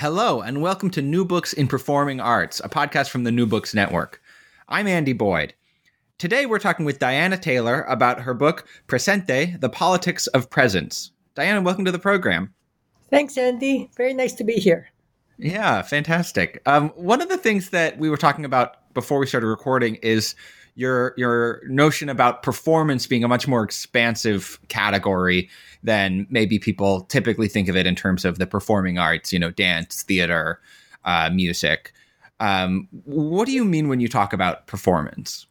Hello, and welcome to New Books in Performing Arts, a podcast from the New Books Network. I'm Andy Boyd. Today we're talking with Diana Taylor about her book, Presente The Politics of Presence. Diana, welcome to the program. Thanks, Andy. Very nice to be here. Yeah, fantastic. Um, one of the things that we were talking about before we started recording is your your notion about performance being a much more expansive category than maybe people typically think of it in terms of the performing arts, you know, dance, theater, uh, music. Um, what do you mean when you talk about performance?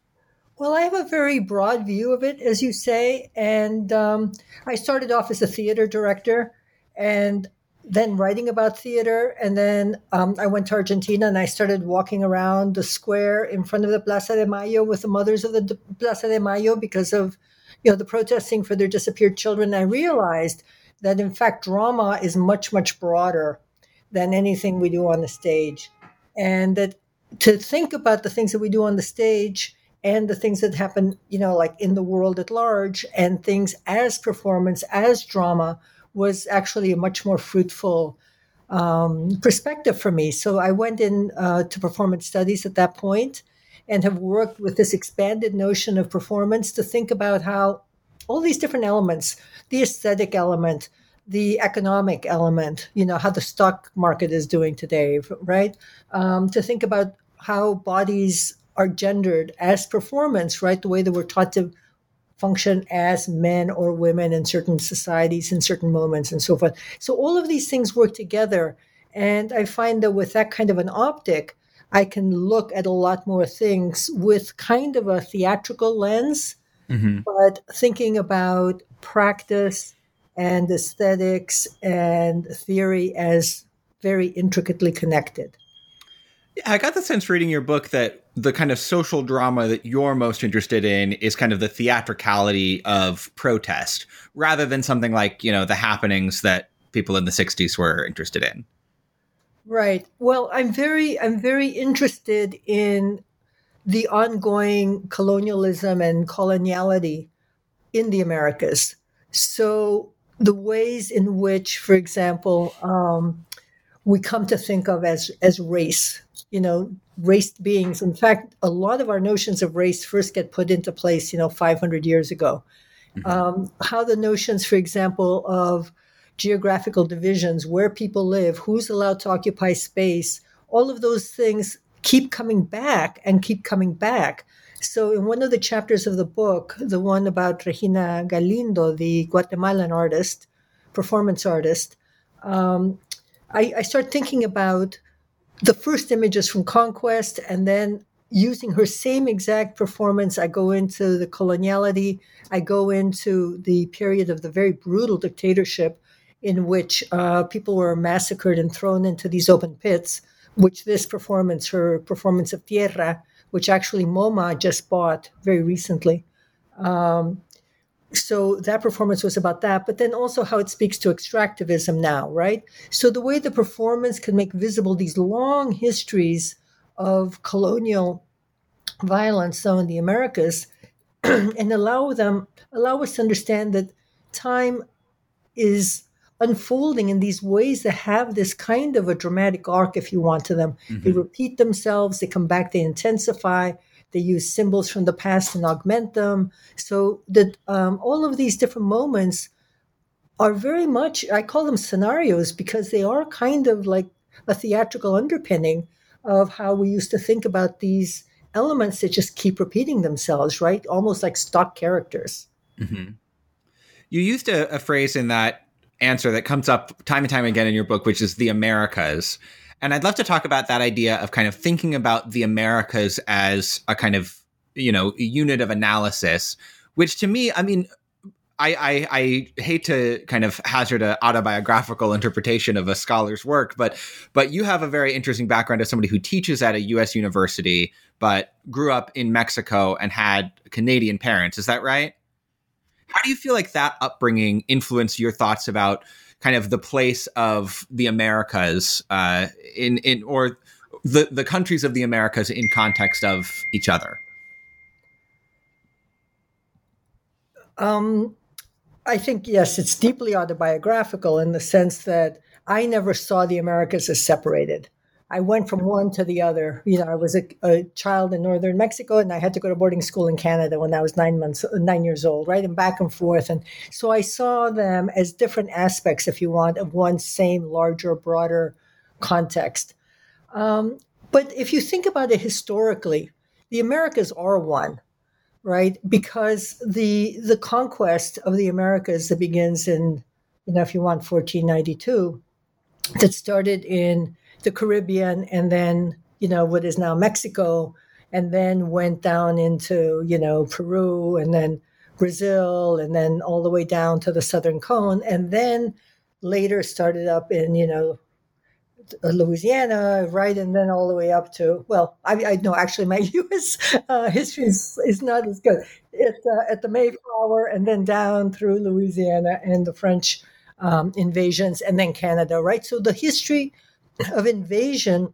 Well, I have a very broad view of it, as you say. And um, I started off as a theater director and then writing about theater. And then um, I went to Argentina and I started walking around the square in front of the Plaza de Mayo with the mothers of the Plaza de Mayo because of you know the protesting for their disappeared children. I realized that in fact drama is much much broader than anything we do on the stage, and that to think about the things that we do on the stage and the things that happen you know like in the world at large and things as performance as drama was actually a much more fruitful um, perspective for me. So I went in uh, to performance studies at that point and have worked with this expanded notion of performance to think about how all these different elements, the aesthetic element, the economic element, you know, how the stock market is doing today, right? Um, to think about how bodies are gendered as performance, right? The way that we're taught to function as men or women in certain societies in certain moments and so forth. So all of these things work together. And I find that with that kind of an optic, I can look at a lot more things with kind of a theatrical lens, mm-hmm. but thinking about practice and aesthetics and theory as very intricately connected. I got the sense reading your book that the kind of social drama that you're most interested in is kind of the theatricality of protest rather than something like, you know, the happenings that people in the 60s were interested in. Right. Well, I'm very I'm very interested in the ongoing colonialism and coloniality in the Americas. So the ways in which, for example, um, we come to think of as as race you know, raced beings. In fact, a lot of our notions of race first get put into place, you know, 500 years ago. Mm-hmm. Um, how the notions, for example, of geographical divisions, where people live, who's allowed to occupy space, all of those things keep coming back and keep coming back. So, in one of the chapters of the book, the one about Regina Galindo, the Guatemalan artist, performance artist, um, I, I start thinking about the first images from Conquest, and then using her same exact performance, I go into the coloniality, I go into the period of the very brutal dictatorship in which uh, people were massacred and thrown into these open pits, which this performance, her performance of Tierra, which actually MoMA just bought very recently, um, so that performance was about that, but then also how it speaks to extractivism now, right? So the way the performance can make visible these long histories of colonial violence, so in the Americas, and allow them allow us to understand that time is unfolding in these ways that have this kind of a dramatic arc, if you want, to them. Mm-hmm. They repeat themselves, they come back, they intensify, they use symbols from the past and augment them. So that um, all of these different moments are very much, I call them scenarios because they are kind of like a theatrical underpinning of how we used to think about these elements that just keep repeating themselves, right? Almost like stock characters. Mm-hmm. You used a, a phrase in that answer that comes up time and time again in your book, which is the Americas. And I'd love to talk about that idea of kind of thinking about the Americas as a kind of, you know, unit of analysis, which to me, I mean, I, I, I hate to kind of hazard an autobiographical interpretation of a scholar's work, but but you have a very interesting background as somebody who teaches at a U.S. university, but grew up in Mexico and had Canadian parents. Is that right? How do you feel like that upbringing influenced your thoughts about kind of the place of the Americas uh, in in or the the countries of the Americas in context of each other? Um, I think, yes, it's deeply autobiographical in the sense that I never saw the Americas as separated. I went from one to the other. You know, I was a, a, child in northern Mexico, and I had to go to boarding school in Canada when I was nine months, nine years old, right, and back and forth. And so I saw them as different aspects, if you want, of one same larger, broader context. Um, but if you think about it historically, the Americas are one right? Because the the conquest of the Americas that begins in, you know, if you want, 1492, that started in the Caribbean and then, you know, what is now Mexico, and then went down into, you know, Peru and then Brazil and then all the way down to the southern cone, and then later started up in, you know, Louisiana, right, and then all the way up to well, I, I know actually my U.S. Uh, history is, is, not as good. It, uh, at the Mayflower, and then down through Louisiana and the French um, invasions, and then Canada, right. So the history of invasion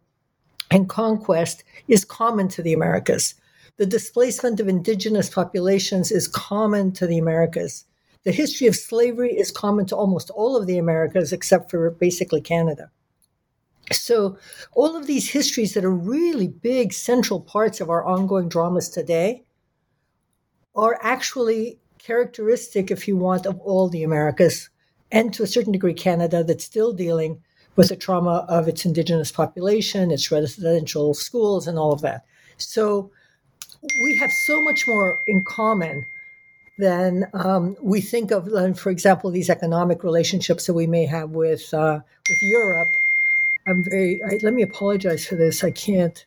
and conquest is common to the Americas. The displacement of indigenous populations is common to the Americas. The history of slavery is common to almost all of the Americas except for basically Canada. So, all of these histories that are really big central parts of our ongoing dramas today are actually characteristic, if you want, of all the Americas and to a certain degree Canada that's still dealing with the trauma of its indigenous population, its residential schools, and all of that. So, we have so much more in common than um, we think of, for example, these economic relationships that we may have with uh, with Europe I'm very, I, let me apologize for this. I can't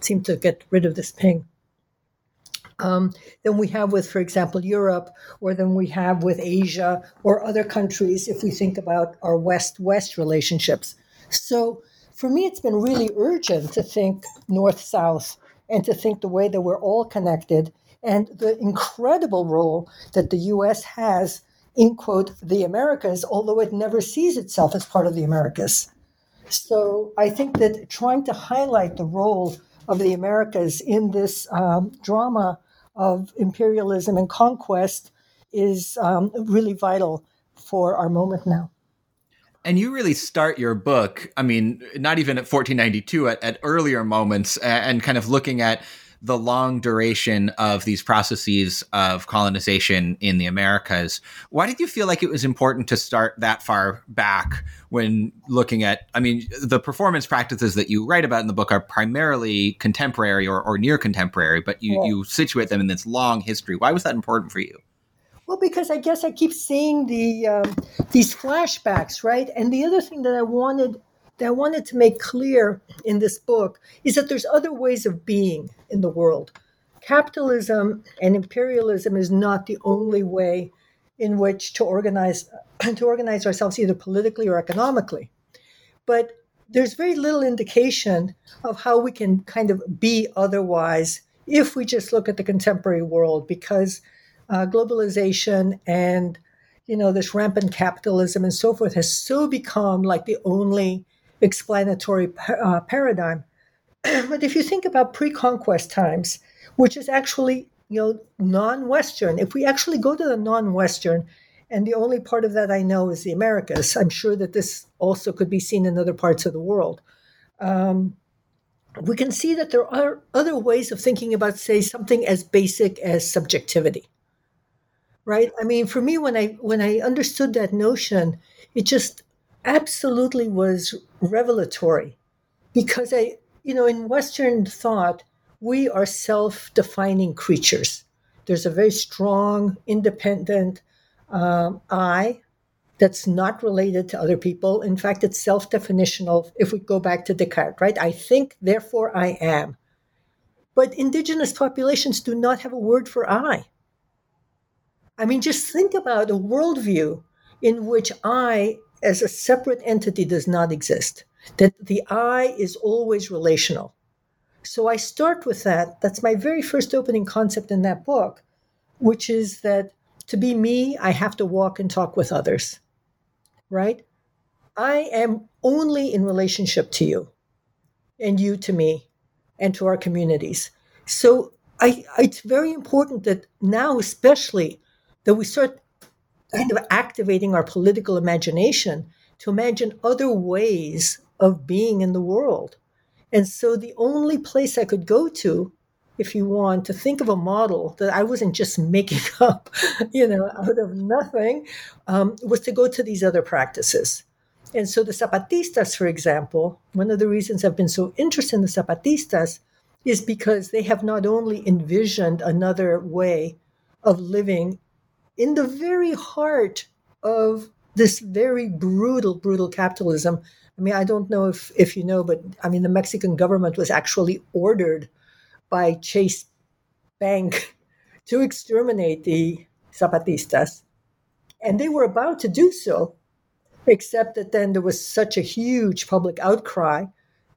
seem to get rid of this ping. Um, than we have with, for example, Europe, or than we have with Asia or other countries if we think about our West West relationships. So for me, it's been really urgent to think North South and to think the way that we're all connected and the incredible role that the US has in, quote, the Americas, although it never sees itself as part of the Americas. So I think that trying to highlight the role of the Americas in this um, drama of imperialism and conquest is um, really vital for our moment now. And you really start your book, I mean, not even at 1492, at, at earlier moments, and kind of looking at the long duration of these processes of colonization in the Americas. Why did you feel like it was important to start that far back when looking at? I mean, the performance practices that you write about in the book are primarily contemporary or, or near contemporary, but you, yeah. you situate them in this long history. Why was that important for you? Well, because I guess I keep seeing the um, these flashbacks, right? And the other thing that I wanted that I wanted to make clear in this book is that there's other ways of being in the world. Capitalism and imperialism is not the only way in which to organize to organize ourselves either politically or economically. But there's very little indication of how we can kind of be otherwise if we just look at the contemporary world because uh, globalization and you know this rampant capitalism and so forth has so become like the only explanatory uh, paradigm. but if you think about pre-conquest times, which is actually you know non-Western, if we actually go to the non-Western, and the only part of that I know is the Americas. I'm sure that this also could be seen in other parts of the world. Um, we can see that there are other ways of thinking about, say, something as basic as subjectivity. Right? I mean, for me, when I when I understood that notion, it just absolutely was revelatory because I, you know, in Western thought, we are self defining creatures. There's a very strong, independent um, I that's not related to other people. In fact, it's self definitional if we go back to Descartes, right? I think, therefore I am. But indigenous populations do not have a word for I. I mean, just think about a worldview in which I, as a separate entity, does not exist, that the I is always relational. So I start with that. That's my very first opening concept in that book, which is that to be me, I have to walk and talk with others, right? I am only in relationship to you and you to me and to our communities. So I, it's very important that now, especially, that we start kind of activating our political imagination to imagine other ways of being in the world. And so the only place I could go to, if you want to think of a model that I wasn't just making up, you know, out of nothing, um, was to go to these other practices. And so the Zapatistas, for example, one of the reasons I've been so interested in the Zapatistas is because they have not only envisioned another way of living in the very heart of this very brutal, brutal capitalism. I mean, I don't know if, if you know, but I mean, the Mexican government was actually ordered by Chase Bank to exterminate the Zapatistas. And they were about to do so, except that then there was such a huge public outcry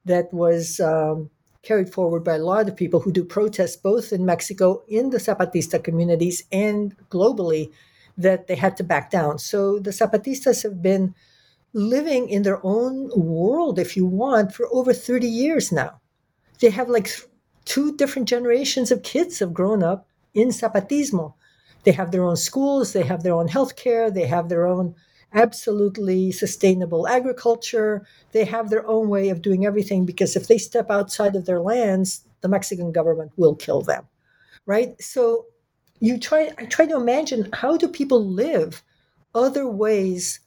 that was um, carried forward by a lot of people who do protests both in Mexico, in the Zapatista communities, and globally, that they had to back down. So the Zapatistas have been living in their own world, if you want, for over 30 years now. They have like two different generations of kids have grown up in Zapatismo. They have their own schools, they have their own healthcare, they have their own absolutely sustainable agriculture. They have their own way of doing everything because if they step outside of their lands, the Mexican government will kill them. Right? So you try I try to imagine how do people live other ways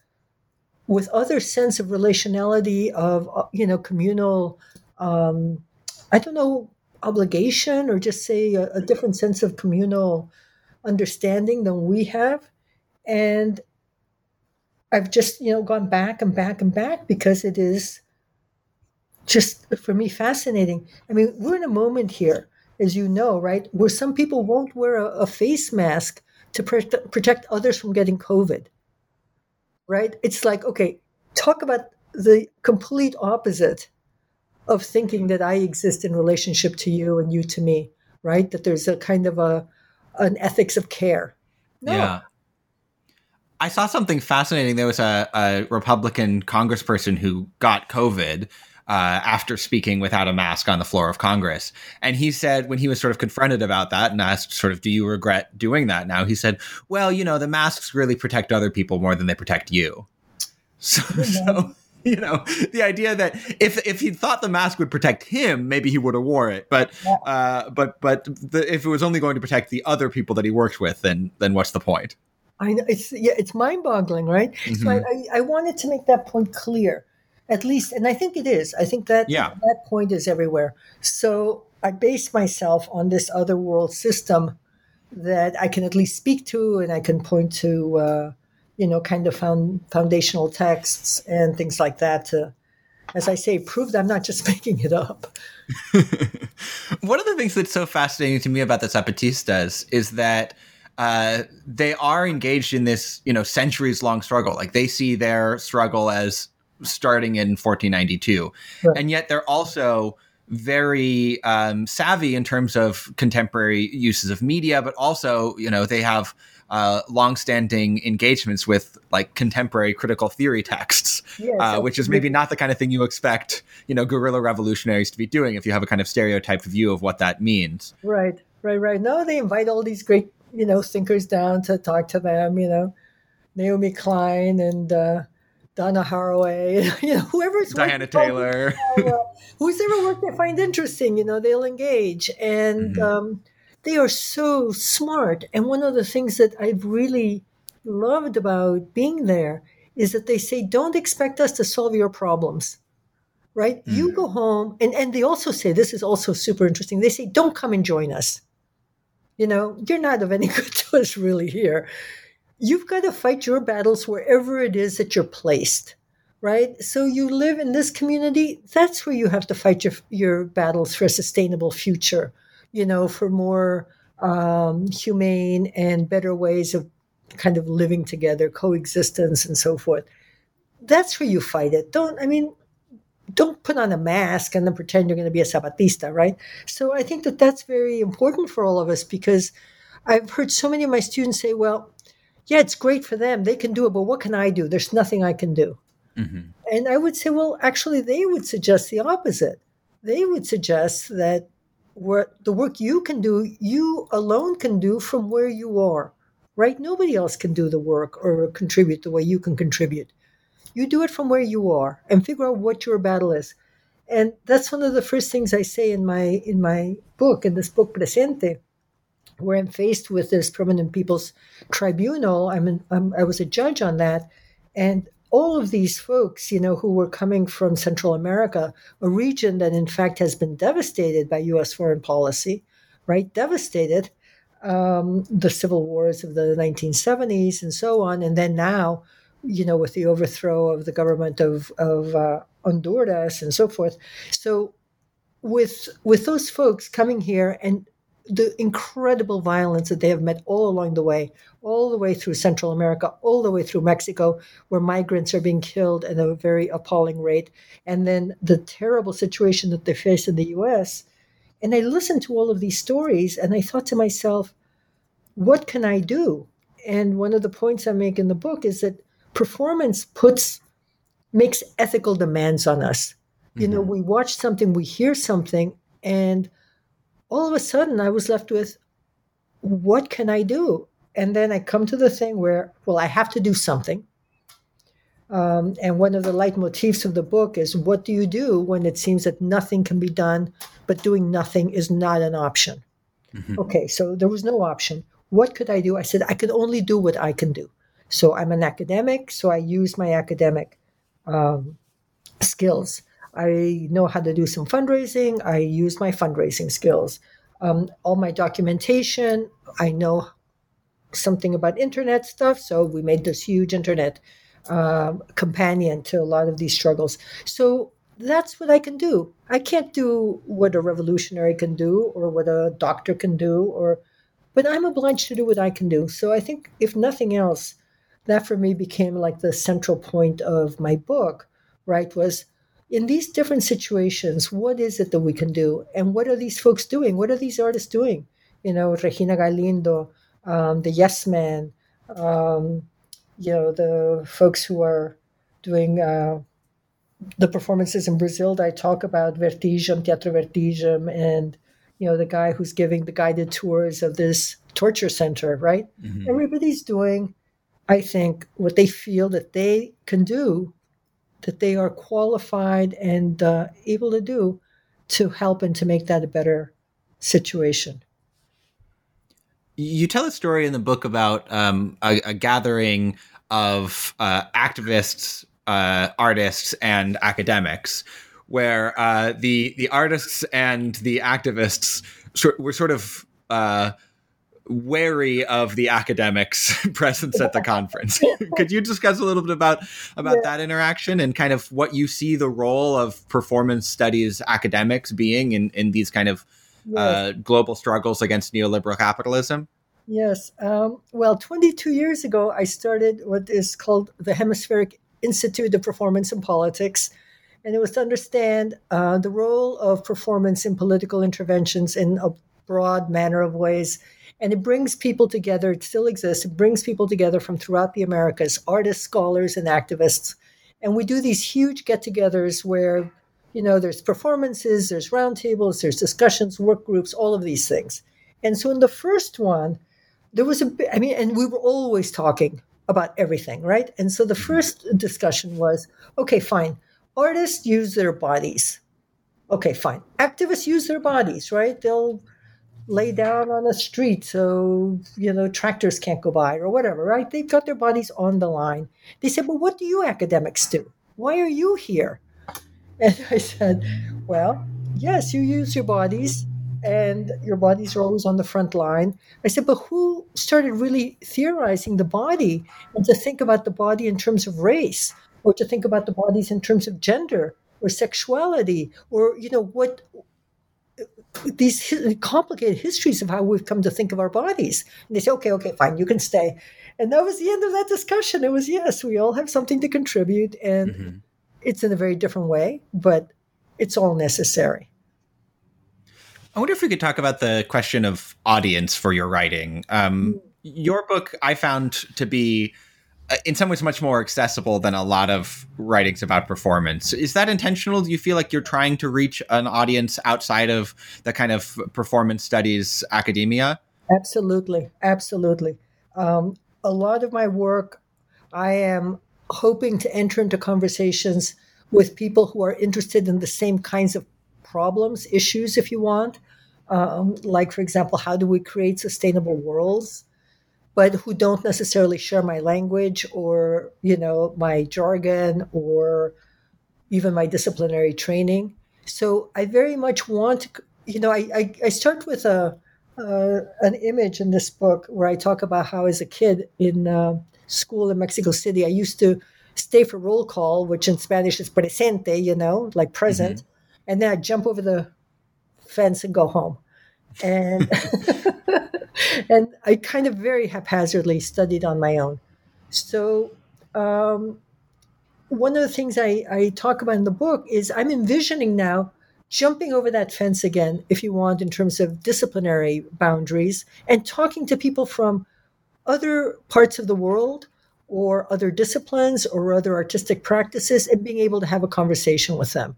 with other sense of relationality of uh, you know communal um, I don't know obligation or just say a, a different sense of communal understanding than we have and I've just, you know, gone back and back and back because it is just for me fascinating. I mean, we're in a moment here, as you know, right, where some people won't wear a, a face mask to protect, protect others from getting COVID. Right? It's like, okay, talk about the complete opposite of thinking that I exist in relationship to you and you to me, right? That there's a kind of a an ethics of care. No, yeah. I saw something fascinating. There was a, a Republican congressperson who got COVID uh, after speaking without a mask on the floor of Congress. And he said, when he was sort of confronted about that and asked, sort of, do you regret doing that now? He said, well, you know, the masks really protect other people more than they protect you. So, so you know, the idea that if if he thought the mask would protect him, maybe he would have wore it. But uh, but but the, if it was only going to protect the other people that he worked with, then then what's the point? I know it's yeah, it's mind-boggling, right? Mm-hmm. So I, I, I, wanted to make that point clear, at least, and I think it is. I think that yeah. that point is everywhere. So I base myself on this other world system that I can at least speak to, and I can point to, uh, you know, kind of found, foundational texts and things like that to, as I say, prove that I'm not just making it up. One of the things that's so fascinating to me about the Zapatistas is that uh, they are engaged in this, you know, centuries long struggle. Like they see their struggle as starting in 1492, right. and yet they're also very um, savvy in terms of contemporary uses of media, but also, you know, they have uh, long-standing engagements with like contemporary critical theory texts, yeah, uh, which is maybe not the kind of thing you expect, you know, guerrilla revolutionaries to be doing if you have a kind of stereotyped view of what that means. Right, right, right. No, they invite all these great you know, thinkers down to talk to them, you know, Naomi Klein and uh, Donna Haraway, you know, whoever's Diana Taylor, uh, who's ever work they find interesting, you know, they'll engage. And mm-hmm. um, they are so smart. And one of the things that I've really loved about being there is that they say, don't expect us to solve your problems. Right? Mm-hmm. You go home, and, and they also say, this is also super interesting. They say, don't come and join us you know, you're not of any good to us really here. You've got to fight your battles wherever it is that you're placed, right? So you live in this community, that's where you have to fight your, your battles for a sustainable future, you know, for more um, humane and better ways of kind of living together, coexistence, and so forth. That's where you fight it. Don't, I mean, don't put on a mask and then pretend you're going to be a Zapatista, right? So I think that that's very important for all of us because I've heard so many of my students say, well, yeah, it's great for them. They can do it, but what can I do? There's nothing I can do. Mm-hmm. And I would say, well, actually, they would suggest the opposite. They would suggest that what the work you can do, you alone can do from where you are, right? Nobody else can do the work or contribute the way you can contribute. You do it from where you are and figure out what your battle is. And that's one of the first things I say in my in my book, in this book Presente, where I'm faced with this permanent people's tribunal. I'm, in, I'm I was a judge on that, and all of these folks, you know, who were coming from Central America, a region that in fact has been devastated by U.S. foreign policy, right? Devastated, um, the civil wars of the 1970s and so on, and then now you know, with the overthrow of the government of, of uh, Honduras and so forth. So, with with those folks coming here and the incredible violence that they have met all along the way, all the way through Central America, all the way through Mexico, where migrants are being killed at a very appalling rate, and then the terrible situation that they face in the U.S. And I listened to all of these stories, and I thought to myself, what can I do? And one of the points I make in the book is that performance puts makes ethical demands on us. You mm-hmm. know, we watch something, we hear something, and all of a sudden I was left with, what can I do? And then I come to the thing where, well, I have to do something. Um, and one of the leitmotifs of the book is what do you do when it seems that nothing can be done, but doing nothing is not an option? Mm-hmm. Okay, so there was no option. What could I do? I said, I could only do what I can do. So I'm an academic, so I use my academic um, skills. I know how to do some fundraising. I use my fundraising skills. Um, all my documentation, I know something about internet stuff. So we made this huge internet um, companion to a lot of these struggles. So that's what I can do. I can't do what a revolutionary can do or what a doctor can do, or but I'm obliged to do what I can do. So I think, if nothing else, that for me became like the central point of my book, right? Was in these different situations, what is it that we can do? And what are these folks doing? What are these artists doing? You know, Regina Galindo, um, the Yes Men, um, you know, the folks who are doing uh, the performances in Brazil that I talk about, Vertigem, Teatro Vertigem, and, you know, the guy who's giving the guided tours of this torture center, right? Mm-hmm. Everybody's doing I think, what they feel that they can do, that they are qualified and uh, able to do to help and to make that a better situation. You tell a story in the book about um, a, a, gathering of uh, activists, uh, artists, and academics, where uh, the the artists and the activists were sort of uh, wary of the academics' presence at the conference. Could you discuss a little bit about about yeah. that interaction and kind of what you see the role of performance studies academics being in in these kind of yes. uh, global struggles against neoliberal capitalism? Yes. Um, well, 22 years ago, I started what is called the Hemispheric Institute of Performance and Politics. And it was to understand uh, the role of performance in political interventions in a broad manner of ways and it brings people together. It still exists. It brings people together from throughout the Americas, artists, scholars, and activists. And we do these huge get-togethers where, you know, there's performances, there's roundtables, there's discussions, work groups, all of these things. And so in the first one, there was a, I mean, and we were always talking about everything, right? And so the mm-hmm. first discussion was, okay, fine. Artists use their bodies. Okay, fine. Activists use their bodies, right? They'll lay down on the street so you know tractors can't go by or whatever right? They've got their bodies on the line. They said well what do you academics do? Why are you here? And i said well yes you use your bodies and your bodies are always on the front line. I said but who started really theorizing the body and to think about the body in terms of race or to think about the bodies in terms of gender or sexuality or you know what these complicated histories of how we've come to think of our bodies. And they say, okay, okay, fine, you can stay. and that was the end of that discussion. It was yes, we all have something to contribute, and mm-hmm. it's in a very different way, but it's all necessary. I wonder if we could talk about the question of audience for your writing. Um, mm. Your book, I found to be in some ways much more accessible than a lot of writings about performance. Is that intentional? Do you feel like you're trying to reach an audience outside of the kind of performance studies academia? Absolutely, absolutely. Um, a lot of my work, I am hoping to enter into conversations with people who are interested in the same kinds of problems, issues, if you want. Um, like, for example, how do we create sustainable worlds? But who don't necessarily share my language or you know my jargon or even my disciplinary training. So i very much want to you know i, I, I start with a uh, an image in this book where i talk about how as a kid in uh, school in mexico city i used to stay for roll call which in spanish is presente you know like present. Mm-hmm. and then i'd jump over the fence and go home and and I kind of very haphazardly studied on my own. So, um, one of the things I, I talk about in the book is I'm envisioning now jumping over that fence again, if you want, in terms of disciplinary boundaries, and talking to people from other parts of the world or other disciplines or other artistic practices and being able to have a conversation with them.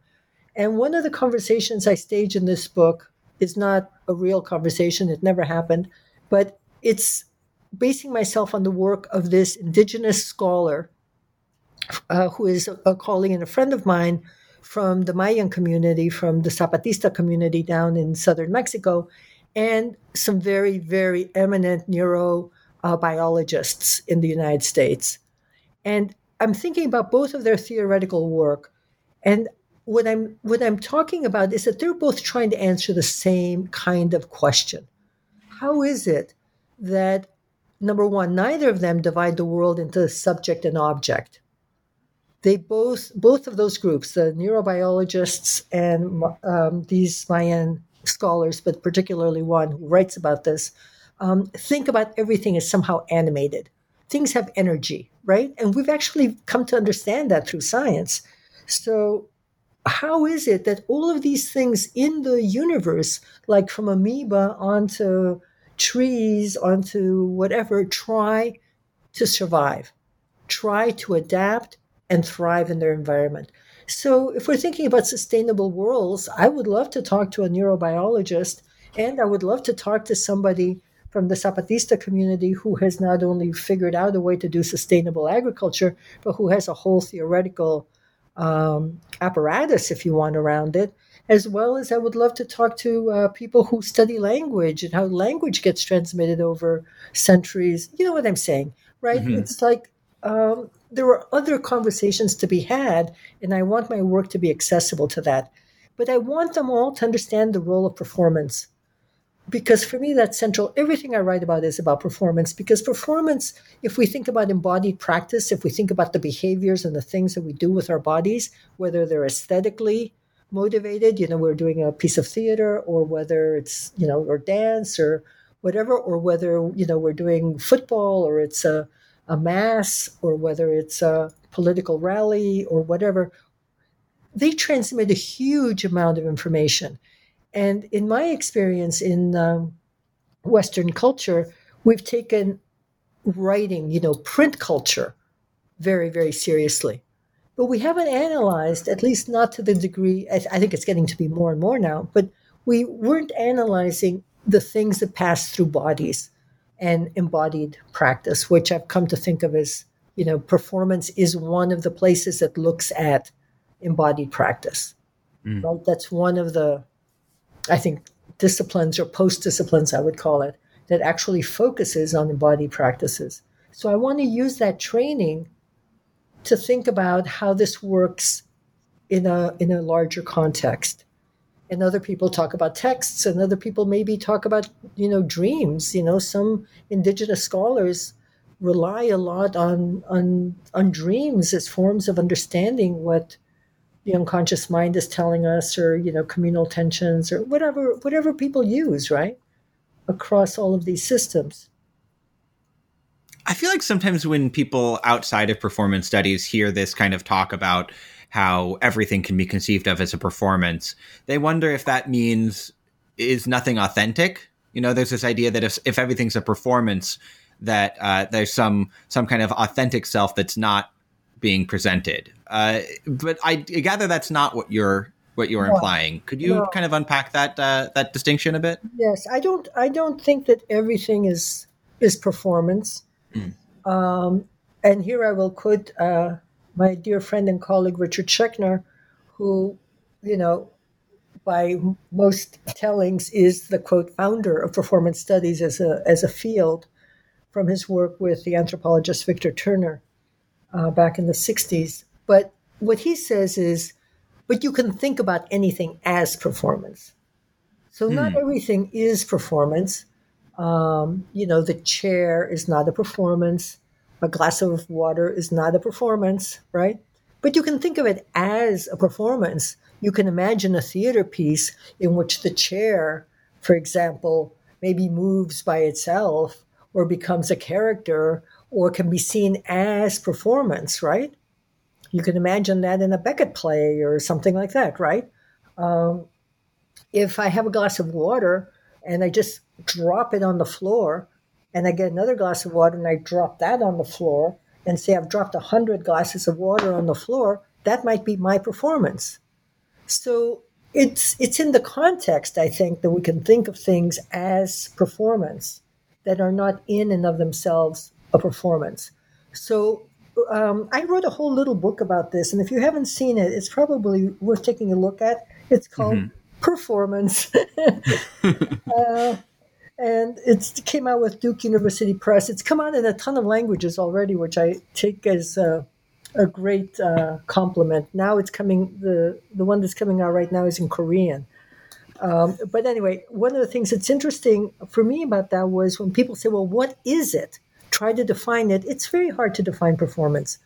And one of the conversations I stage in this book is not a real conversation, it never happened, but it's basing myself on the work of this indigenous scholar uh, who is a, a colleague and a friend of mine from the Mayan community, from the Zapatista community down in southern Mexico, and some very, very eminent neurobiologists uh, in the United States. And I'm thinking about both of their theoretical work. And what I'm what I'm talking about is that they're both trying to answer the same kind of question how is it that number one, neither of them divide the world into subject and object? They both, both of those groups, the neurobiologists and um, these Mayan scholars, but particularly one who writes about this, um, think about everything as somehow animated. Things have energy, right? And we've actually come to understand that through science. So how is it that all of these things in the universe, like from amoeba onto trees, onto whatever, try to survive, try to adapt and thrive in their environment. So, if we're thinking about sustainable worlds, I would love to talk to a neurobiologist and I would love to talk to somebody from the Zapatista community who has not only figured out a way to do sustainable agriculture, but who has a whole theoretical um, apparatus, if you want, around it as well as I would love to talk to uh, people who study language and how language gets transmitted over centuries. You know what I'm saying, right? Mm-hmm. It's like um, there are other conversations to be had, and I want my work to be accessible to that. But I want them all to understand the role of performance. Because for me, that's central. Everything I write about is about performance. Because performance, if we think about embodied practice, if we think about the behaviors and the things that we do with our bodies, whether they're aesthetically motivated, you know, we're doing a piece of theater or whether it's, you know, or dance or whatever, or whether, you know, we're doing football or it's a, a mass or whether it's a political rally or whatever, they transmit a huge amount of information. And in my experience in um, Western culture, we've taken writing, you know, print culture very, very seriously but we haven't analyzed, at least not to the degree, I think it's getting to be more and more now, but we weren't analyzing the things that pass through bodies and embodied practice, which I've come to think of as, you know, performance is one of the places that looks at embodied practice. Mm. Right? That's one of the, I think, disciplines or post disciplines, I would call it, that actually focuses on embodied practices. So I want to use that training to think about how this works in a in a larger context. And other people talk about texts, and other people maybe talk about you know dreams. You know, some indigenous scholars rely a lot on on on dreams as forms of understanding what the unconscious mind is telling us, or you know, communal tensions, or whatever whatever people use, right, across all of these systems. I feel like sometimes when people outside of performance studies hear this kind of talk about how everything can be conceived of as a performance, they wonder if that means is nothing authentic. You know, there's this idea that if if everything's a performance, that uh, there's some some kind of authentic self that's not being presented. Uh, but I gather that's not what you're what you're no, implying. Could you no. kind of unpack that uh, that distinction a bit? Yes, I don't I don't think that everything is is performance. Mm. Um, and here I will quote uh, my dear friend and colleague Richard Schechner, who, you know, by most tellings is the quote founder of performance studies as a as a field from his work with the anthropologist Victor Turner uh, back in the 60s. But what he says is, but you can think about anything as performance. So not hmm. everything is performance. Um, you know, the chair is not a performance. A glass of water is not a performance, right? But you can think of it as a performance. You can imagine a theater piece in which the chair, for example, maybe moves by itself or becomes a character or can be seen as performance, right? You can imagine that in a Beckett play or something like that, right? Um, if I have a glass of water and I just drop it on the floor, and I get another glass of water and I drop that on the floor, and say I've dropped 100 glasses of water on the floor, that might be my performance. So it's it's in the context, I think, that we can think of things as performance that are not in and of themselves a performance. So um, I wrote a whole little book about this, and if you haven't seen it, it's probably worth taking a look at. It's called mm-hmm. Performance. uh, and it came out with Duke University Press. It's come out in a ton of languages already, which I take as a, a great uh, compliment. Now it's coming. the The one that's coming out right now is in Korean. Um, but anyway, one of the things that's interesting for me about that was when people say, "Well, what is it?" Try to define it. It's very hard to define performance.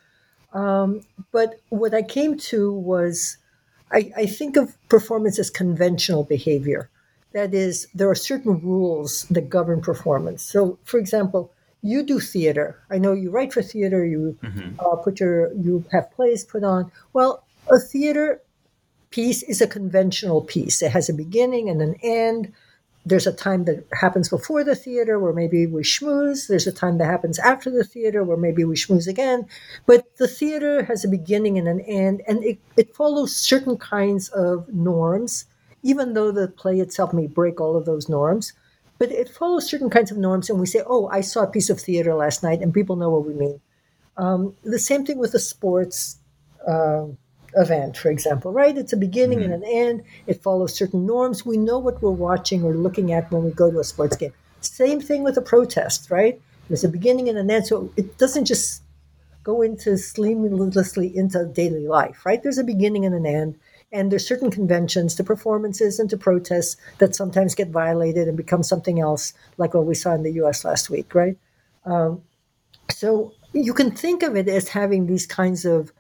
Um, but what I came to was, I, I think of performance as conventional behavior that is, there are certain rules that govern performance. So, for example, you do theater. I know you write for theater. You mm-hmm. uh, put your you have plays put on. Well, a theater piece is a conventional piece. It has a beginning and an end. There's a time that happens before the theater where maybe we schmooze. There's a time that happens after the theater where maybe we schmooze again. But the theater has a beginning and an end, and it, it follows certain kinds of norms even though the play itself may break all of those norms. But it follows certain kinds of norms, and we say, oh, I saw a piece of theater last night, and people know what we mean. Um, the same thing with the sports uh, event, for example, right? It's a beginning mm-hmm. and an end. It follows certain norms. We know what we're watching or looking at when we go to a sports game. Same thing with a protest, right? There's a beginning and an end. So it doesn't just go into seamlessly into daily life, right? There's a beginning and an end. And there's certain conventions to performances and to protests that sometimes get violated and become something else, like what we saw in the US last week, right? Um, so you can think of it as having these kinds of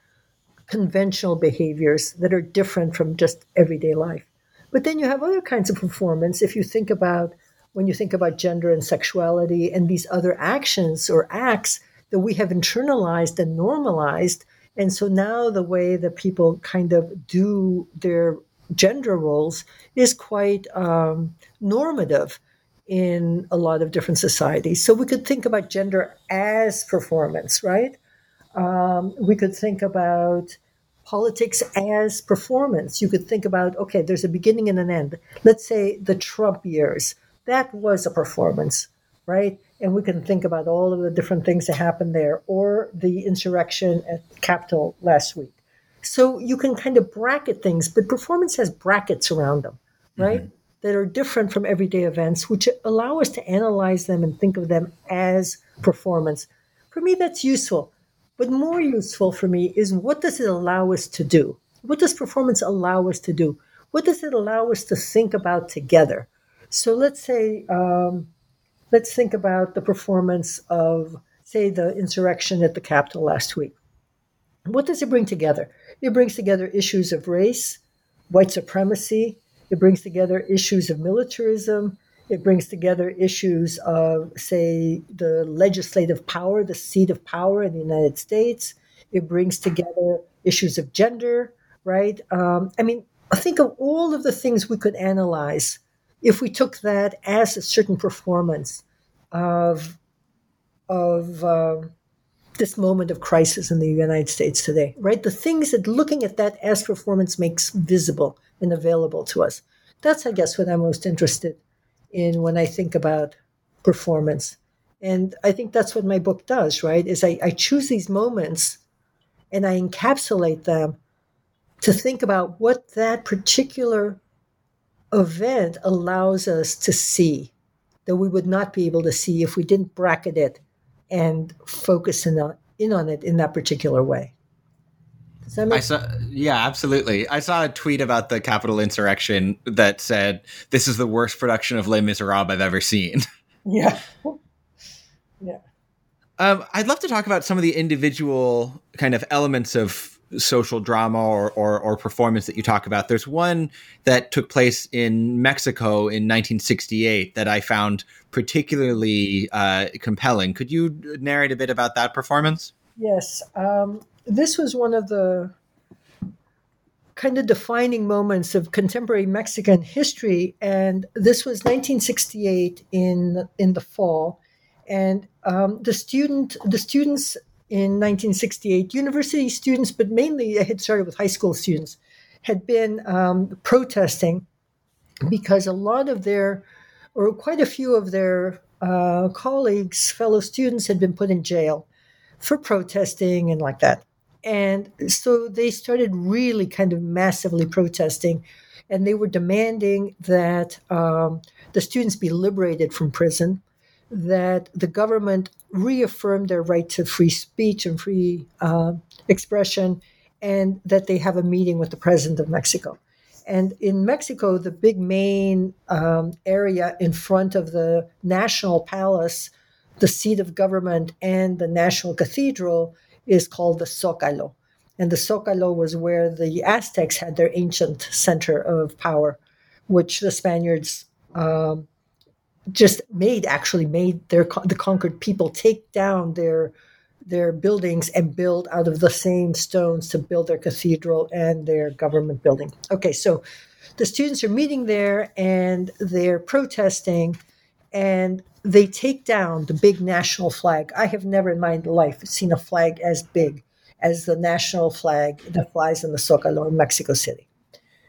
conventional behaviors that are different from just everyday life. But then you have other kinds of performance. If you think about when you think about gender and sexuality and these other actions or acts that we have internalized and normalized and so now the way that people kind of do their gender roles is quite um, normative in a lot of different societies. So we could think about gender as performance, right? Um, we could think about politics as performance. You could think about, okay, there's a beginning and an end. Let's say the Trump years, that was a performance, right? and we can think about all of the different things that happened there, or the insurrection at Capitol last week. So you can kind of bracket things, but performance has brackets around them, right? Mm-hmm. That are different from everyday events, which allow us to analyze them and think of them as performance. For me, that's useful. But more useful for me is what does it allow us to do? What does performance allow us to do? What does it allow us to think about together? So let's say um, let's think about the performance of, say, the insurrection at the Capitol last week. What does it bring together? It brings together issues of race, white supremacy, it brings together issues of militarism, It brings together issues of, say, the legislative power, the seat of power in the United States. It brings together issues of gender, right? Um, I mean, think of all of the things we could analyze if we took that as a certain performance of of uh, this moment of crisis in the United States today, right? The things that looking at that as performance makes visible and available to us. That's, I guess, what I'm most interested in when I think about performance. And I think that's what my book does, right? Is I, I choose these moments and I encapsulate them to think about what that particular event allows us to see that we would not be able to see if we didn't bracket it and focus in on, in on it in that particular way. Make I saw, yeah, absolutely. I saw a tweet about the Capitol insurrection that said, "This is the worst production of Les Miserables I've ever seen." Yeah, yeah. Um, I'd love to talk about some of the individual kind of elements of social drama or, or, or, performance that you talk about. There's one that took place in Mexico in 1968 that I found particularly uh, compelling. Could you narrate a bit about that performance? Yes. Um, this was one of the kind of defining moments of contemporary Mexican history. And this was 1968 in, in the fall. And um, the student, the students in 1968, university students, but mainly it had started with high school students, had been um, protesting because a lot of their, or quite a few of their uh, colleagues, fellow students, had been put in jail for protesting and like that. And so they started really kind of massively protesting, and they were demanding that um, the students be liberated from prison that the government reaffirmed their right to free speech and free uh, expression, and that they have a meeting with the president of Mexico. And in Mexico, the big main um, area in front of the national palace, the seat of government, and the national cathedral is called the Zócalo. And the Zócalo was where the Aztecs had their ancient center of power, which the Spaniards um, just made actually made their the conquered people take down their their buildings and build out of the same stones to build their cathedral and their government building. Okay, so the students are meeting there and they're protesting and they take down the big national flag. I have never in my life seen a flag as big as the national flag that flies in the Zócalo in Mexico City.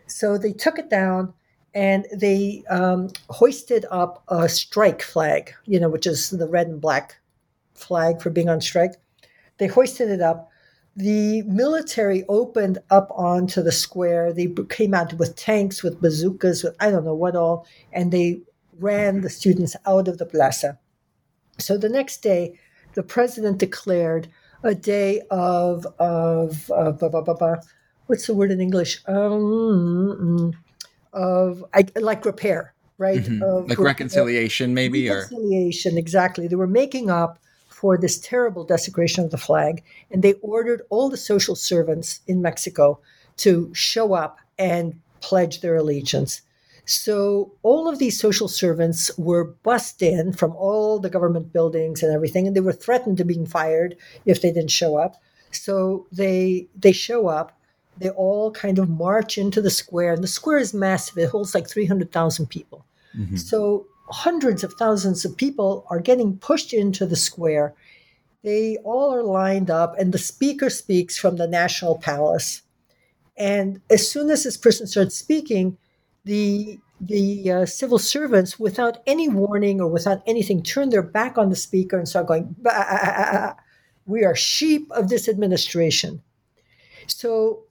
So they took it down and they um, hoisted up a strike flag, you know, which is the red and black flag for being on strike. They hoisted it up. The military opened up onto the square. They came out with tanks, with bazookas, with I don't know what all, and they ran the students out of the plaza. So the next day, the president declared a day of of, of, of, of, of what's the word in English? Um, of I, like repair, right? Mm-hmm. Of like reconciliation, maybe reconciliation. Or... Exactly. They were making up for this terrible desecration of the flag, and they ordered all the social servants in Mexico to show up and pledge their allegiance. So all of these social servants were bussed in from all the government buildings and everything, and they were threatened to being fired if they didn't show up. So they they show up they all kind of march into the square. And the square is massive, it holds like 300,000 people. Mm-hmm. So hundreds of thousands of people are getting pushed into the square. They all are lined up, and the speaker speaks from the National Palace. And as soon as this person starts speaking, the the uh, civil servants, without any warning or without anything, turn their back on the speaker and start going, bah, "We are sheep of this administration." So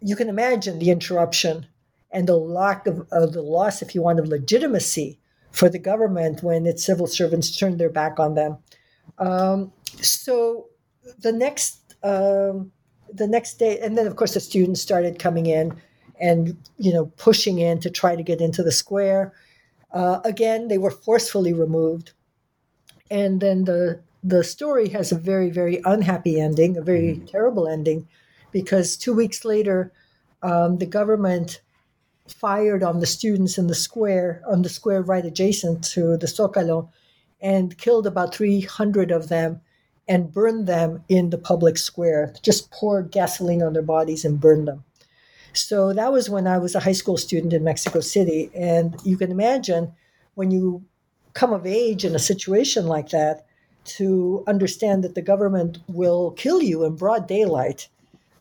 you can imagine the interruption and the lack of, of the loss, if you want, of legitimacy for the government when its civil servants turned their back on them. Um, so the next um, the next day, and then of course the students started coming in and you know pushing in to try to get into the square. Uh, again, they were forcefully removed, and then the the story has a very very unhappy ending, a very mm-hmm. terrible ending, because two weeks later, um, the government fired on the students in the square, on the square right adjacent to the Zocalo, and killed about 300 of them and burned them in the public square, just poured gasoline on their bodies and burned them. So that was when I was a high school student in Mexico City. And you can imagine when you come of age in a situation like that to understand that the government will kill you in broad daylight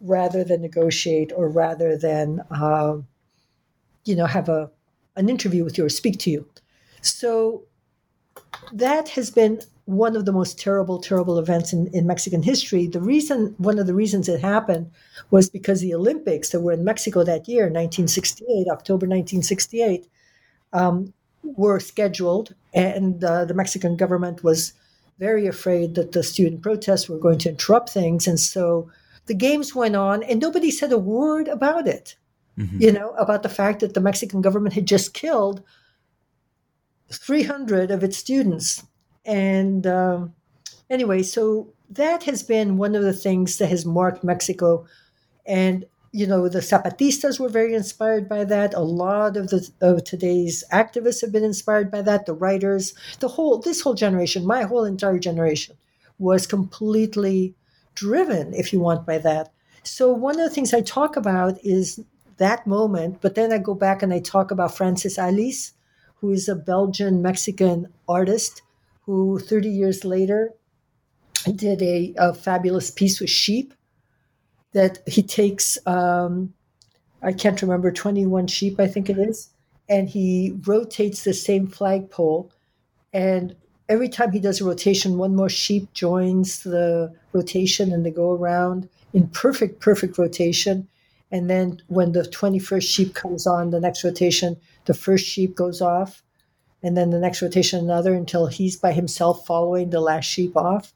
rather than negotiate or rather than, uh, you know, have a, an interview with you or speak to you. So that has been one of the most terrible, terrible events in, in Mexican history. The reason, one of the reasons it happened was because the Olympics that were in Mexico that year, 1968, October 1968, um, were scheduled, and uh, the Mexican government was very afraid that the student protests were going to interrupt things. And so the games went on, and nobody said a word about it, mm-hmm. you know, about the fact that the Mexican government had just killed 300 of its students and um, anyway, so that has been one of the things that has marked Mexico. And, you know, the Zapatistas were very inspired by that. A lot of the of today's activists have been inspired by that. The writers, the whole, this whole generation, my whole entire generation was completely driven, if you want, by that. So one of the things I talk about is that moment, but then I go back and I talk about Francis Alÿs, who is a Belgian Mexican artist who 30 years later did a, a fabulous piece with sheep that he takes, um, I can't remember, 21 sheep, I think it is, and he rotates the same flagpole. And every time he does a rotation, one more sheep joins the rotation and they go around in perfect, perfect rotation. And then when the 21st sheep comes on, the next rotation, the first sheep goes off and then the next rotation another until he's by himself following the last sheep off.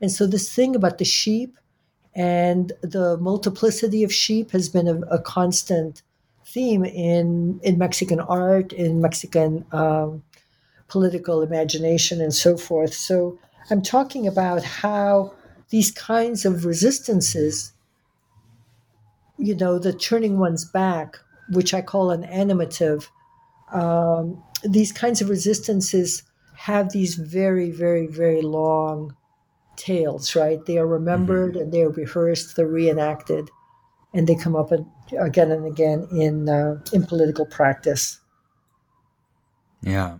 And so this thing about the sheep and the multiplicity of sheep has been a, a constant theme in in Mexican art, in Mexican um, political imagination, and so forth. So I'm talking about how these kinds of resistances, you know, the turning one's back, which I call an animative, um, these kinds of resistances have these very, very, very long tales, right? They are remembered mm-hmm. and they are rehearsed, they're reenacted, and they come up again and again in uh, in political practice. Yeah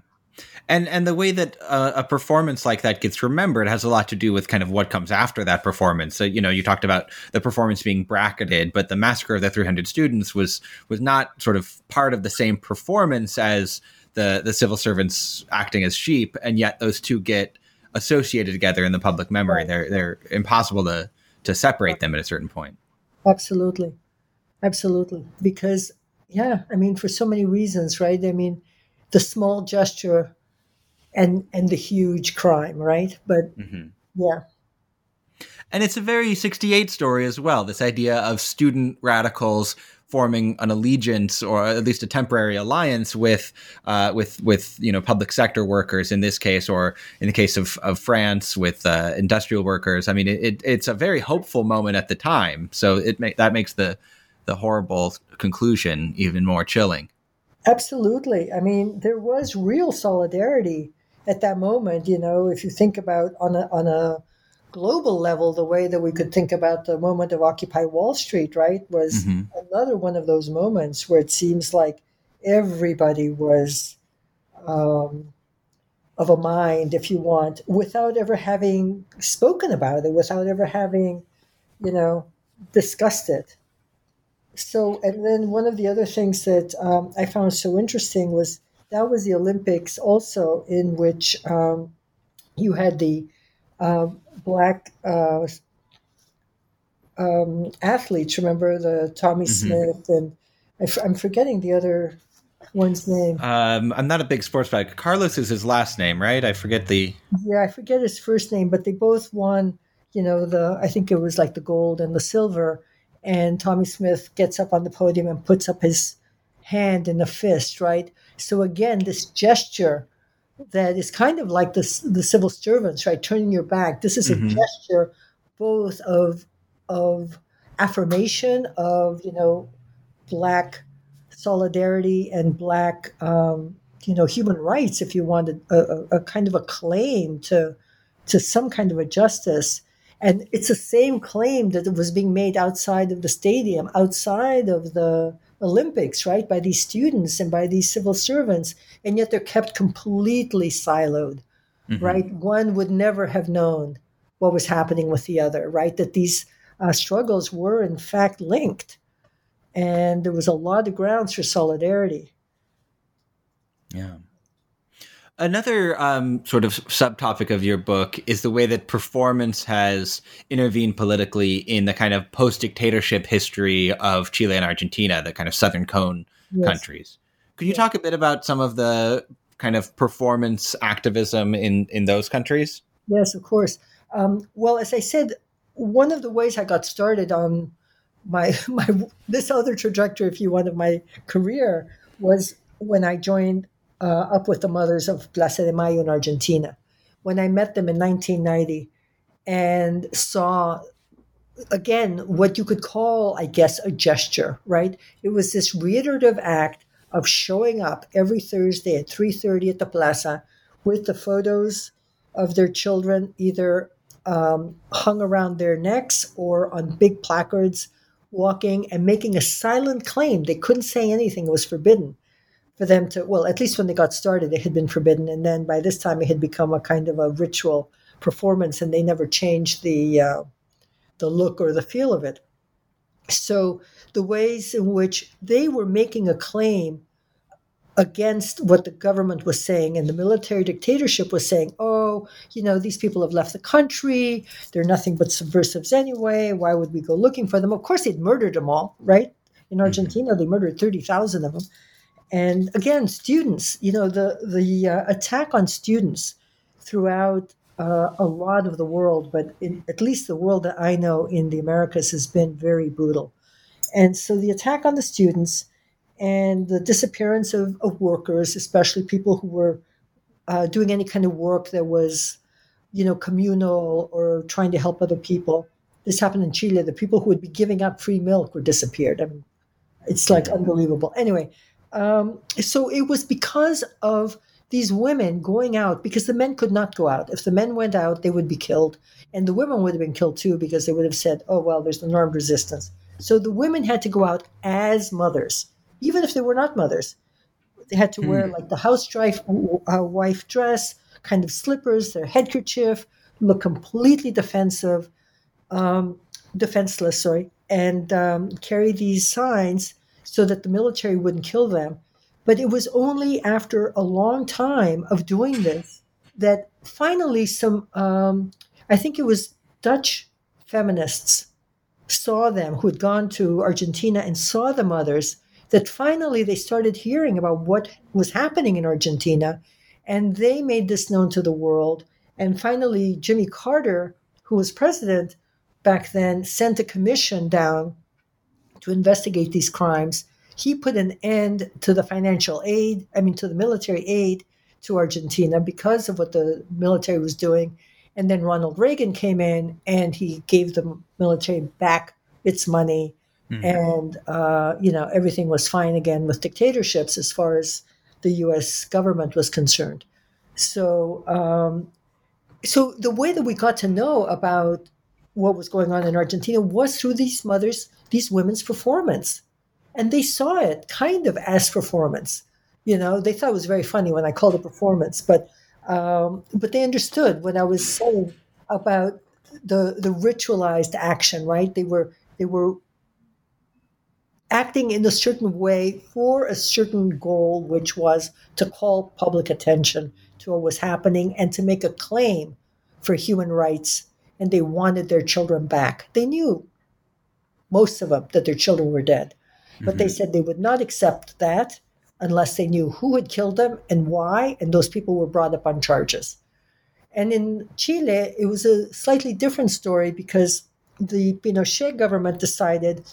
and and the way that uh, a performance like that gets remembered has a lot to do with kind of what comes after that performance. So you know, you talked about the performance being bracketed, but the massacre of the 300 students was was not sort of part of the same performance as the the civil servants acting as sheep, and yet those two get associated together in the public memory. Right. They're they're impossible to to separate them at a certain point. Absolutely, absolutely, because yeah, I mean, for so many reasons, right? I mean the small gesture and and the huge crime, right? But mm-hmm. yeah. And it's a very 68 story as well. This idea of student radicals forming an allegiance or at least a temporary alliance with uh, with with you know public sector workers in this case, or in the case of, of France with uh, industrial workers. I mean, it, it, it's a very hopeful moment at the time. So it ma- that makes the the horrible conclusion even more chilling. Absolutely. I mean, there was real solidarity at that moment. You know, if you think about on a on a global level, the way that we could think about the moment of Occupy Wall Street, right, was mm-hmm. another one of those moments where it seems like everybody was um, of a mind, if you want, without ever having spoken about it, without ever having, you know, discussed it so, and then one of the other things that um, I found so interesting was that was the Olympics also, in which um, you had the uh, black uh, um, athletes. Remember the Tommy mm-hmm. Smith and I f- I'm forgetting the other one's name. Um, I'm not a big sports fan. Carlos is his last name, right? I forget the. Yeah, I forget his first name, but they both won. You know the I think it was like the gold and the silver and Tommy Smith gets up on the podium and puts up his hand in a fist, right? So again, this gesture that is kind of like the, the civil servants, right? Turning your back. This is mm-hmm. a gesture both of of affirmation of you know black solidarity and black, um, you know, human rights, if you wanted a, a, a kind of a claim to to some kind of a justice. And it's the same claim that was being made outside of the stadium, outside of the Olympics, right, by these students and by these civil servants, and yet they're kept completely siloed, mm-hmm. right? One would never have known what was happening with the other, right? That these uh, struggles were in fact linked, and there was a lot of grounds for solidarity. Yeah. Another um, sort of subtopic of your book is the way that performance has intervened politically in the kind of post dictatorship history of Chile and Argentina, the kind of Southern Cone yes. countries. Could you yes. talk a bit about some of the kind of performance activism in, in those countries? Yes, of course. Um, well, as I said, one of the ways I got started on my my this other trajectory, if you want, of my career was when I joined uh, up with the mothers of Plaza de Mayo in Argentina. When I met them in 1990 and saw again what you could call, I guess, a gesture, right? It was this reiterative act of showing up every Thursday at 3:30 at the plaza with the photos of their children either um, hung around their necks or on big placards, walking and making a silent claim. They couldn't say anything; it was forbidden for them to, well, at least when they got started, it had been forbidden. And then by this time, it had become a kind of a ritual performance, and they never changed the, uh, the look or the feel of it. So the ways in which they were making a claim against what the government was saying and the military dictatorship was saying, oh, you know, these people have left the country. They're nothing but subversives anyway. Why would we go looking for them? Of course, they'd murdered them all, right? In mm-hmm. Argentina, they murdered 30,000 of them. And again, students, you know, the, the uh, attack on students throughout uh, a lot of the world, but in, at least the world that I know in the Americas has been very brutal. And so the attack on the students and the disappearance of, of workers, especially people who were uh, doing any kind of work that was, you know, communal or trying to help other people. This happened in Chile. The people who would be giving up free milk were disappeared. I mean, it's like unbelievable. Anyway, um, so it was because of these women going out because the men could not go out. If the men went out, they would be killed. And the women would have been killed too because they would have said, oh, well, there's an armed resistance. So the women had to go out as mothers, even if they were not mothers. They had to hmm. wear like the housewife uh, wife dress, kind of slippers, their headkerchief, look completely defensive, um, defenseless, sorry, and um, carry these signs so that the military wouldn't kill them. But it was only after a long time of doing this that finally some, um, I think it was Dutch feminists saw them who had gone to Argentina and saw the mothers, that finally they started hearing about what was happening in Argentina. And they made this known to the world. And finally, Jimmy Carter, who was president back then, sent a commission down to investigate these crimes. He put an end to the financial aid, I mean, to the military aid to Argentina because of what the military was doing. And then Ronald Reagan came in and he gave the military back its money. Mm-hmm. And, uh, you know, everything was fine again with dictatorships as far as the US government was concerned. So, um, so the way that we got to know about what was going on in Argentina was through these mothers, these women's performance. And they saw it kind of as performance. You know, they thought it was very funny when I called it performance, but um, but they understood what I was saying about the the ritualized action, right? They were they were acting in a certain way for a certain goal, which was to call public attention to what was happening and to make a claim for human rights and they wanted their children back. They knew, most of them, that their children were dead. But mm-hmm. they said they would not accept that unless they knew who had killed them and why, and those people were brought up on charges. And in Chile, it was a slightly different story because the Pinochet government decided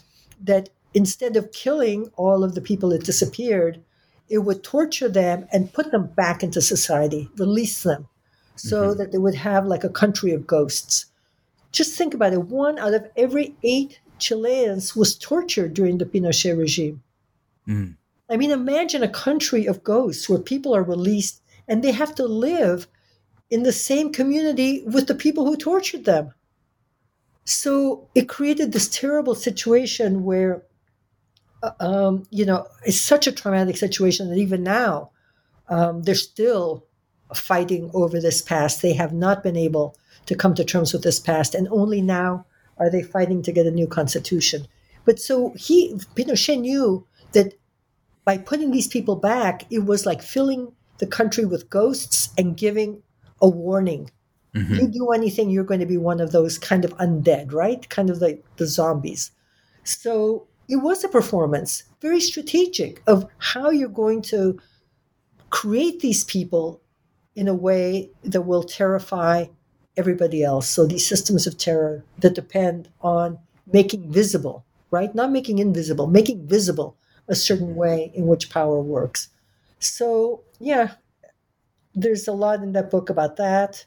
that instead of killing all of the people that disappeared, it would torture them and put them back into society, release them, so mm-hmm. that they would have like a country of ghosts. Just think about it. One out of every eight Chileans was tortured during the Pinochet regime. Mm. I mean, imagine a country of ghosts where people are released and they have to live in the same community with the people who tortured them. So it created this terrible situation where, uh, um, you know, it's such a traumatic situation that even now um, they're still fighting over this past. They have not been able to come to terms with this past, and only now are they fighting to get a new constitution. But so he, Pinochet knew that by putting these people back, it was like filling the country with ghosts and giving a warning. Mm-hmm. You do anything, you're going to be one of those kind of undead, right? Kind of like the zombies. So it was a performance, very strategic, of how you're going to create these people in a way that will terrify everybody else. So these systems of terror that depend on making visible, right? Not making invisible, making visible a certain way in which power works. So, yeah, there's a lot in that book about that.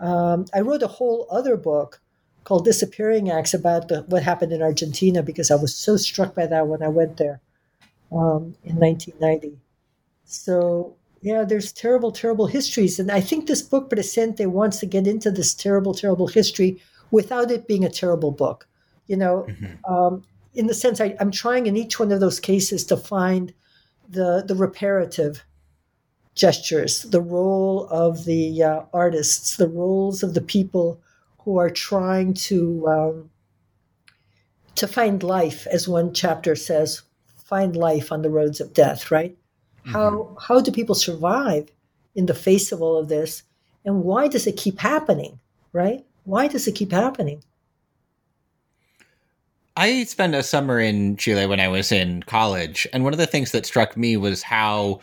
Um, I wrote a whole other book called Disappearing Acts about the, what happened in Argentina because I was so struck by that when I went there um, in 1990. So, yeah, there's terrible, terrible histories. And I think this book, Presente, wants to get into this terrible, terrible history without it being a terrible book. You know, mm-hmm. um, in the sense I, I'm trying in each one of those cases to find the the reparative gestures, the role of the uh, artists, the roles of the people who are trying to um, to find life, as one chapter says, find life on the roads of death. Right? Mm-hmm. How how do people survive in the face of all of this, and why does it keep happening? Right? Why does it keep happening? I spent a summer in Chile when I was in college, and one of the things that struck me was how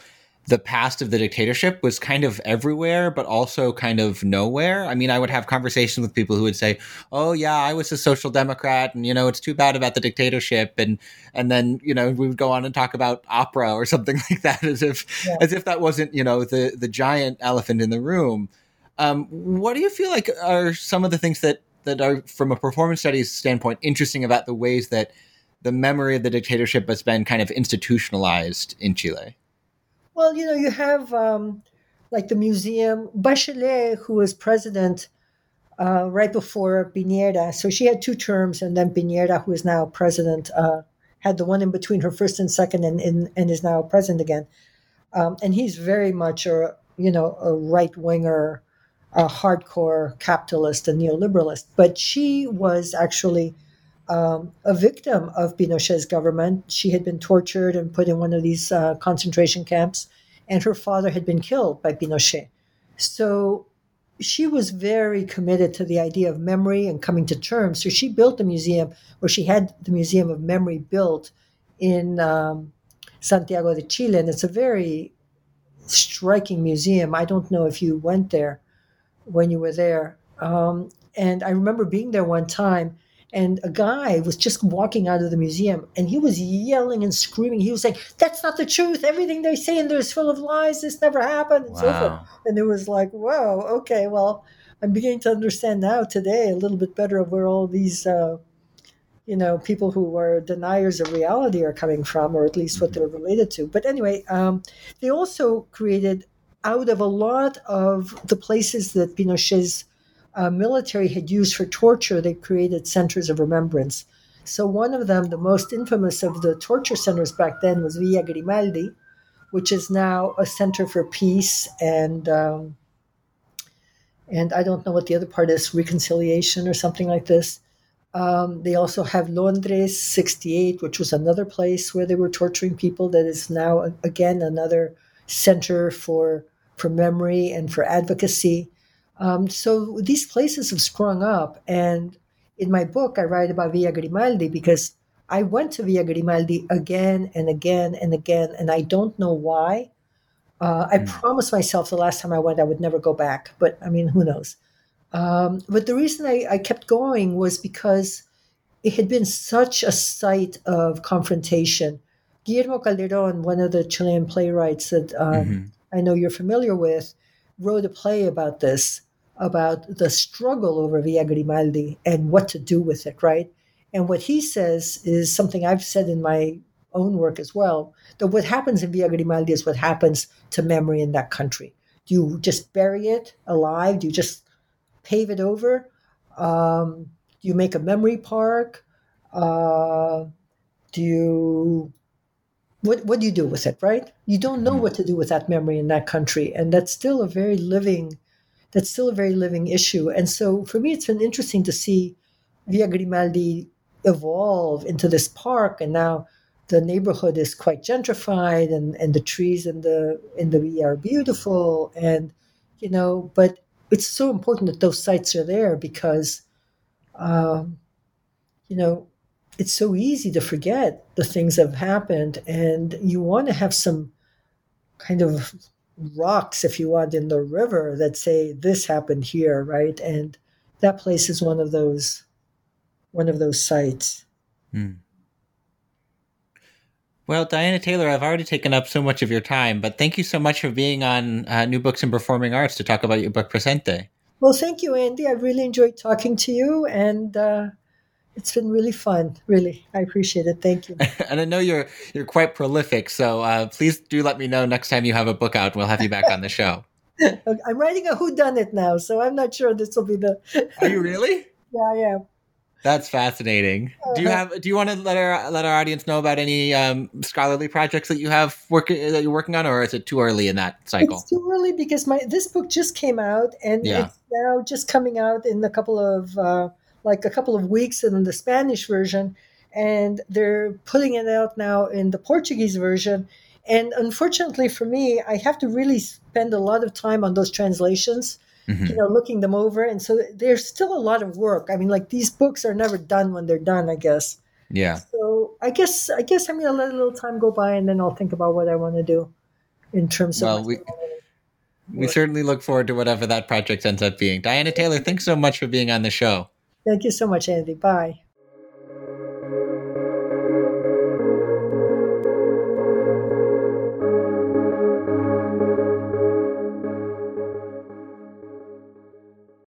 the past of the dictatorship was kind of everywhere, but also kind of nowhere. I mean, I would have conversations with people who would say, "Oh, yeah, I was a social democrat, and you know, it's too bad about the dictatorship," and and then you know we would go on and talk about opera or something like that, as if yeah. as if that wasn't you know the the giant elephant in the room. Um, what do you feel like are some of the things that that are from a performance studies standpoint interesting about the ways that the memory of the dictatorship has been kind of institutionalized in Chile? Well, you know, you have um, like the museum. Bachelet, who was president uh, right before Piñera, so she had two terms, and then Piñera, who is now president, uh, had the one in between her first and second, and and, and is now president again. Um, and he's very much a you know a right winger a hardcore capitalist and neoliberalist, but she was actually um, a victim of Pinochet's government. She had been tortured and put in one of these uh, concentration camps, and her father had been killed by Pinochet. So she was very committed to the idea of memory and coming to terms. So she built a museum, or she had the Museum of Memory built in um, Santiago de Chile, and it's a very striking museum. I don't know if you went there when you were there. Um, and I remember being there one time, and a guy was just walking out of the museum, and he was yelling and screaming. He was saying, "That's not the truth. Everything they say in there is full of lies. This never happened." And wow. so forth. And it was like, "Whoa, okay, well." I'm beginning to understand now today a little bit better of where all these, uh, you know, people who are deniers of reality are coming from, or at least what they're related to. But anyway, um, they also created out of a lot of the places that Pinochet's uh, military had used for torture, they created centers of remembrance. So, one of them, the most infamous of the torture centers back then, was Villa Grimaldi, which is now a center for peace and um, and I don't know what the other part is, reconciliation or something like this. Um, they also have Londres 68, which was another place where they were torturing people. That is now again another center for for memory and for advocacy. Um, so these places have sprung up. And in my book, I write about Villa Grimaldi because I went to Villa Grimaldi again and again and again, and I don't know why. Uh, I mm. promised myself the last time I went I would never go back, but I mean, who knows? Um, but the reason I, I, kept going was because it had been such a site of confrontation. Guillermo Calderon, one of the Chilean playwrights that um, mm-hmm. I know you're familiar with, wrote a play about this, about the struggle over Villa Grimaldi and what to do with it, right? And what he says is something I've said in my own work as well. That what happens in Villa Grimaldi is what happens to memory in that country. Do you just bury it alive? Do you just pave it over? Um, do you make a memory park? Uh, do you what what do you do with it right you don't know what to do with that memory in that country and that's still a very living that's still a very living issue. And so for me it's been interesting to see villa grimaldi evolve into this park and now the neighborhood is quite gentrified and, and the trees in the in the via are beautiful and you know but it's so important that those sites are there because um, you know it's so easy to forget the things that have happened and you want to have some kind of rocks if you want in the river that say this happened here right? And that place is one of those one of those sites. Hmm. well diana taylor i've already taken up so much of your time but thank you so much for being on uh, new books and performing arts to talk about your book presente. Well thank you andy. I really enjoyed talking to you and uh, it's been really fun. Really, I appreciate it. Thank you. and I know you're you're quite prolific, so uh, please do let me know next time you have a book out. We'll have you back on the show. I'm writing a Who Done It now, so I'm not sure this will be the. Are you really? yeah, I am. That's fascinating. Uh-huh. Do you uh-huh. have? Do you want to let our let our audience know about any um, scholarly projects that you have working that you're working on, or is it too early in that cycle? It's too early because my this book just came out, and yeah. it's now just coming out in a couple of. Uh, like a couple of weeks in the Spanish version, and they're putting it out now in the Portuguese version. And unfortunately for me, I have to really spend a lot of time on those translations, mm-hmm. you know, looking them over. And so there's still a lot of work. I mean, like these books are never done when they're done, I guess. Yeah. So I guess I guess I'm gonna let a little time go by and then I'll think about what I want to do in terms well, of we, we certainly look forward to whatever that project ends up being. Diana Taylor, thanks so much for being on the show. Thank you so much, Andy. Bye.